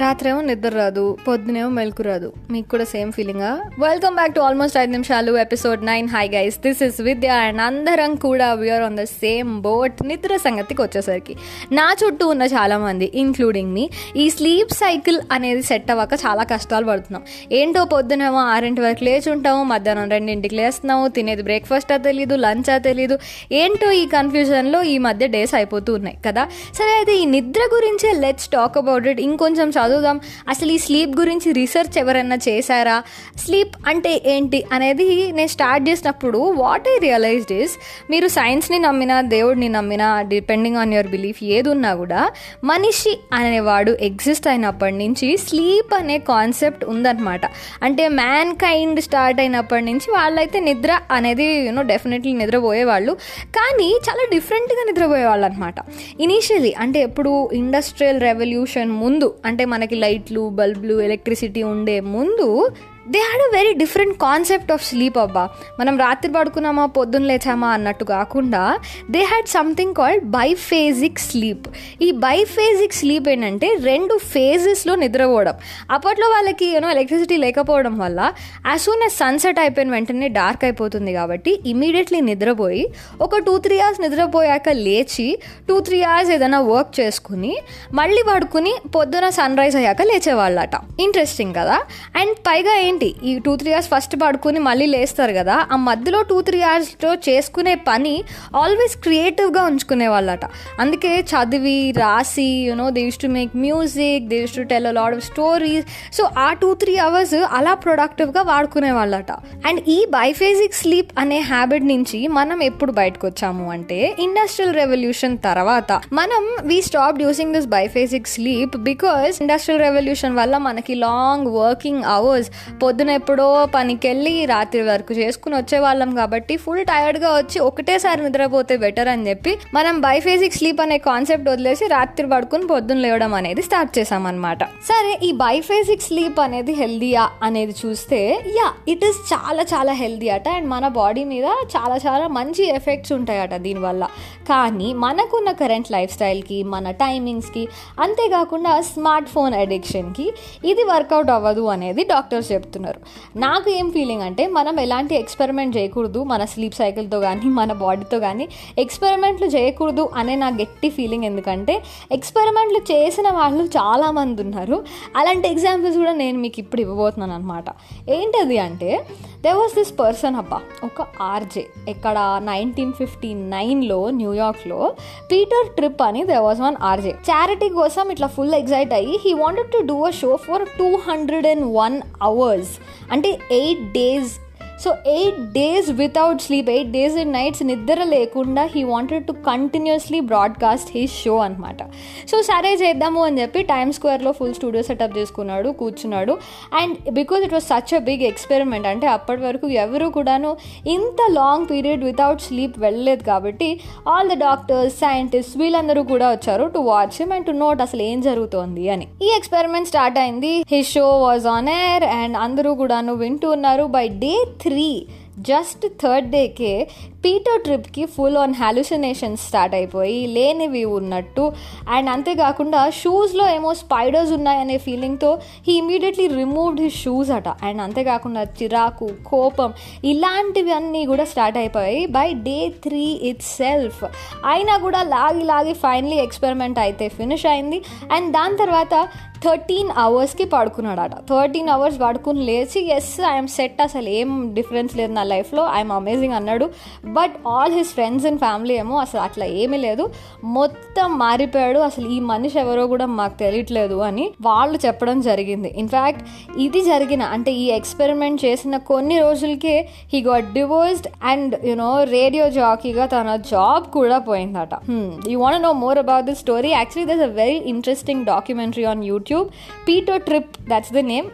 రాత్రేమో నిద్ర రాదు పొద్దునేమో మెలకు రాదు. మీకు కూడా సేమ్ ఫీలింగా వెల్కమ్ బ్యాక్ టు ఆల్మోస్ట్ ఐదు నిమిషాలు episode nine hi guys this is Vidya and అందరం కూడా we are on the same boat నిద్ర సంగతికి వచ్చేసరికి నా చుట్టూ ఉన్న చాలామంది ఇంక్లూడింగ్ మీ ఈ స్లీప్ సైకిల్ అనేది సెట్ అవ్వక చాలా కష్టాలు పడుతున్నాం. ఏంటో పొద్దునేమో ఆరింటి వరకు లేచి ఉంటాము మధ్యాహ్నం రెండింటికి లేస్తున్నాము తినేది బ్రేక్ఫాస్టా తెలీదు లంచా తెలీదు. ఏంటో ఈ కన్ఫ్యూజన్లో ఈ మధ్య డేస్ అయిపోతూ ఉన్నాయి కదా? సరే అయితే ఈ నిద్ర గురించే లెట్స్ టాక్ అబౌట్ ఇట్ ఇంకొంచెం చదువుదాం. అసలు ఈ స్లీప్ గురించి రీసెర్చ్ ఎవరైనా చేశారా? స్లీప్ అంటే ఏంటి అనేది నేను స్టార్ట్ చేసినప్పుడు వాట్ ఐ రియలైజ్డ్ ఇస్ మీరు సైన్స్ని నమ్మినా దేవుడిని నమ్మినా డిపెండింగ్ ఆన్ యువర్ బిలీఫ్ ఏది ఉన్నా కూడా మనిషి అనేవాడు ఎగ్జిస్ట్ అయినప్పటి నుంచి స్లీప్ అనే కాన్సెప్ట్ ఉందన్నమాట. అంటే మ్యాన్ కైండ్ స్టార్ట్ అయినప్పటి నుంచి వాళ్ళైతే నిద్ర అనేది యూనో డెఫినెట్లీ నిద్రపోయేవాళ్ళు. కానీ చాలా డిఫరెంట్గా నిద్రపోయేవాళ్ళు అనమాట ఇనీషియలీ అంటే ఎప్పుడు ఇండస్ట్రియల్ రెవల్యూషన్ ముందు అంటే మనకి లైట్లు బల్బులు ఎలక్ట్రిసిటీ ఉండే ముందు they had a very different concept of sleep అబ్బా. మనం రాత్రి పడుకున్నామా పొద్దున్న లేచామా అన్నట్టు కాకుండా they had something called biphasic sleep ఈ బైఫేజిక్ స్లీప్ ఏంటంటే రెండు ఫేజెస్లో నిద్రపోవడం. అప్పట్లో వాళ్ళకి యూనో ఎలక్ట్రిసిటీ లేకపోవడం వల్ల యాజ్ సూన్ as సన్సెట్ అయిపోయిన వెంటనే డార్క్ అయిపోతుంది కాబట్టి ఇమీడియట్లీ నిద్రపోయి ఒక టూ త్రీ అవర్స్ నిద్రపోయాక లేచి టూ త్రీ అవర్స్ ఏదైనా వర్క్ చేసుకుని మళ్ళీ పడుకుని పొద్దున సన్ రైజ్ అయ్యాక లేచేవాళ్ళట. ఇంట్రెస్టింగ్ కదా? అండ్ పైగా ఏంటి ఈ టూ త్రీ అవర్స్ ఫస్ట్ పడుకుని మళ్ళీ లేస్తారు కదా ఆ మధ్యలో టూ త్రీ అవర్స్లో చేసుకునే పని ఆల్వేస్ క్రియేటివ్గా ఉంచుకునే వాళ్ళట. అందుకే చదివి రాసి you know they used to make music they used to tell a lot of stories so uh two three hours అలా ప్రొడక్టివ్గా వాడుకునే వాళ్ళట. అండ్ ఈ బైఫేజిక్ స్లీప్ అనే హ్యాబిట్ నుంచి మనం ఎప్పుడు బయటకు వచ్చాము అంటే ఇండస్ట్రియల్ రెవల్యూషన్ తర్వాత మనం we stop using this biphasic sleep because industrial revolution వల్ల మనకి లాంగ్ వర్కింగ్ అవర్స్ పొద్దున ఎప్పుడో పనికి వెళ్ళి రాత్రి వరకు చేసుకుని వచ్చేవాళ్ళం కాబట్టి ఫుల్ టైర్డ్గా వచ్చి ఒకటేసారి నిద్రపోతే బెటర్ అని చెప్పి మనం బైఫేజిక్ స్లీప్ అనే కాన్సెప్ట్ వదిలేసి రాత్రి పడుకుని పొద్దున్న లేవడం అనేది స్టార్ట్ చేసామన్నమాట సరే ఈ బైఫేజిక్ స్లీప్ అనేది హెల్దీయా అనేది చూస్తే యా ఇట్ ఈస్ చాలా చాలా హెల్దీ అట అండ్ మన బాడీ మీద చాలా చాలా మంచి ఎఫెక్ట్స్ ఉంటాయట దీనివల్ల. కానీ మనకున్న కరెంట్ లైఫ్ స్టైల్కి మన టైమింగ్స్కి అంతేకాకుండా స్మార్ట్ ఫోన్ అడిక్షన్కి ఇది వర్కౌట్ అవ్వదు అనేది డాక్టర్స్ చెప్తున్నారు. నాకు ఏం ఫీలింగ్ అంటే మనం ఎలాంటి ఎక్స్పెరిమెంట్ చేయకూడదు మన స్లీప్ సైకిల్తో కానీ మన బాడీతో కానీ ఎక్స్పెరిమెంట్లు చేయకూడదు అనే నా గట్టి ఫీలింగ్ ఎందుకంటే ఎక్స్పెరిమెంట్లు చేసిన వాళ్ళు చాలామంది ఉన్నారు. అలాంటి ఎగ్జాంపుల్స్ కూడా నేను మీకు ఇప్పుడు ఇవ్వబోతున్నాను అనమాట ఏంటది అంటే దే వాస్ దిస్ పర్సన్ అబ్బా ఒక ఆర్జే ఇక్కడ నైన్టీన్ ఫిఫ్టీ నైన్లో న్యూయార్క్లో పీటర్ ట్రిప్ అని they was one RJ charity కోసం ఇట్లా ఫుల్ ఎగ్జైట్ అయ్యి he wanted to do a show for two hundred and one hours అంటే eight days so eight days without sleep eight days and nights నిద్ర లేకుండా he wanted to continuously broadcast he show అనమాట so సరే చేద్దాము అని చెప్పి time స్క్వేర్లో full studio setup చేసుకున్నాడు కూర్చున్నాడు. And because it was such a big experiment అంటే అప్పటి వరకు ఎవరు కూడాను ఇంత లాంగ్ పీరియడ్ వితౌట్ స్లీప్ వెళ్ళలేదు కాబట్టి ఆల్ ద డాక్టర్స్ సైంటిస్ట్ వీళ్ళందరూ కూడా వచ్చారు to watch him and to note అసలు ఏం జరుగుతోంది అని. ఈ ఎక్స్పెరిమెంట్ స్టార్ట్ అయింది he show was on air and అందరూ కూడాను వింటూ ఉన్నారు. By day three three just third day के పీటర్ ట్రిప్కి ఫుల్ ఆన్ హాలుసినేషన్స్ స్టార్ట్ అయిపోయి లేనివి ఉన్నట్టు. అండ్ అంతేకాకుండా షూస్లో ఏమో స్పైడర్స్ ఉన్నాయనే ఫీలింగ్తో he immediately removed his shoes అట. అండ్ అంతేకాకుండా చిరాకు కోపం ఇలాంటివి అన్నీ కూడా స్టార్ట్ అయిపోయాయి by day three itself అయినా కూడా లాగి లాగి ఫైనలీ ఎక్స్పెరిమెంట్ అయితే ఫినిష్ అయింది. అండ్ దాని తర్వాత థర్టీన్ అవర్స్కి పడుకున్నాడట. థర్టీన్ అవర్స్ పడుకుని లేచి ఎస్ ఐఎమ్ సెట్ అసలు ఏం డిఫరెన్స్ లేదు నా లైఫ్లో ఐఎమ్ అమేజింగ్ అన్నాడు. But all his friends and family ఏమో అసలు అట్లా ఏమీ లేదు. మొత్తం మారిపోయాడు. అసలు ఈ మనిషి ఎవరో కూడా మాకు తెలియట్లేదు అని వాళ్ళు చెప్పడం జరిగింది. ఇన్ఫ్యాక్ట్ ఇది జరిగిన అంటే ఈ ఎక్స్పెరిమెంట్ చేసిన కొన్ని రోజులకే he got divorced and you know radio జాకీగా తన జాబ్ కూడా పోయిందట. You want know more about this story actually there's a very interesting documentary on YouTube Peter Tripp that's the name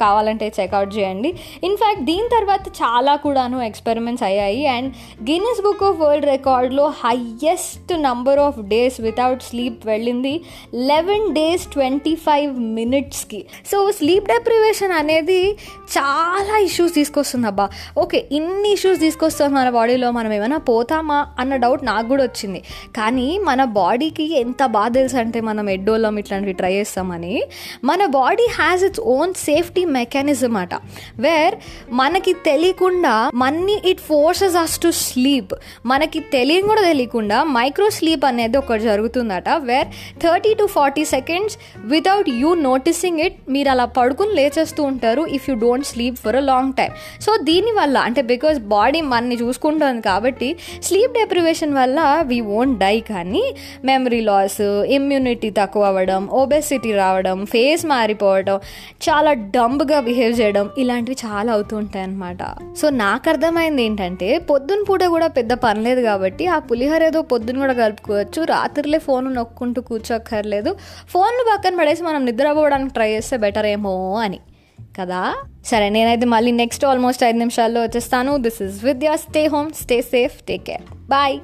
కావాలంటే చెక్అవుట్ చేయండి. ఇన్ఫ్యాక్ట్ దీని తర్వాత చాలా కూడాను ఎక్స్పెరిమెంట్స్ అయ్యాయి. And Guinness book of world రికార్డ్లో highest number of days without sleep వెళ్ళింది. Eleven days twenty five మినిట్స్కి so sleep deprivation అనేది చాలా ఇష్యూస్ తీసుకొస్తుంది అబ్బా. ఓకే ఇన్ని ఇష్యూస్ తీసుకొస్తాం మన బాడీలో మనం ఏమైనా పోతామా అన్న డౌట్ నాకు కూడా వచ్చింది. కానీ మన బాడీకి ఎంత బాధ తెలుసు అంటే మనం ఎడ్డోలం ఇట్లాంటివి ట్రై చేస్తామని మన body has its own safety mechanism అట. వేర్ మనకి తెలియకుండా మన్ని it forces us to sleep మనకి తెలియని కూడా తెలియకుండా మైక్రో స్లీప్ అనేది ఒకటి జరుగుతుందట where thirty to forty seconds without you noticing it మీరు అలా పడుకుని లేచేస్తూ ఉంటారు if you don't sleep for a long time so దీనివల్ల అంటే బికాస్ బాడీ మనని చూసుకుంటుంది కాబట్టి స్లీప్ డెప్రివేషన్ వల్ల వీ ఓంట్ డై కానీ మెమరీ లాస్ ఇమ్యూనిటీ తక్కువ అవ్వడం ఒబెసిటీ రావడం ఫేస్ మారిపోవడం చాలా డంబ్గా బిహేవ్ చేయడం ఇలాంటివి చాలా అవుతుంటాయి అనమాట సో నాకు అర్థమైంది ఏంటంటే పొద్దున పూట కూడా పెద్ద పని లేదు కాబట్టి ఆ పులిహోర ఏదో పొద్దున కూడా కలుపుకోవచ్చు. రాత్రిలే ఫోన్ నొక్కుంటూ కూర్చోక్కర్లేదు. ఫోన్లు పక్కన పడేసి మనం నిద్రపోవడానికి ట్రై చేస్తే బెటర్ ఏమో అని. కదా? సరే నేనైతే మళ్ళీ నెక్స్ట్ ఆల్మోస్ట్ ఐదు నిమిషాల్లో వచ్చేస్తాను. This is Vidya stay home stay safe take care bye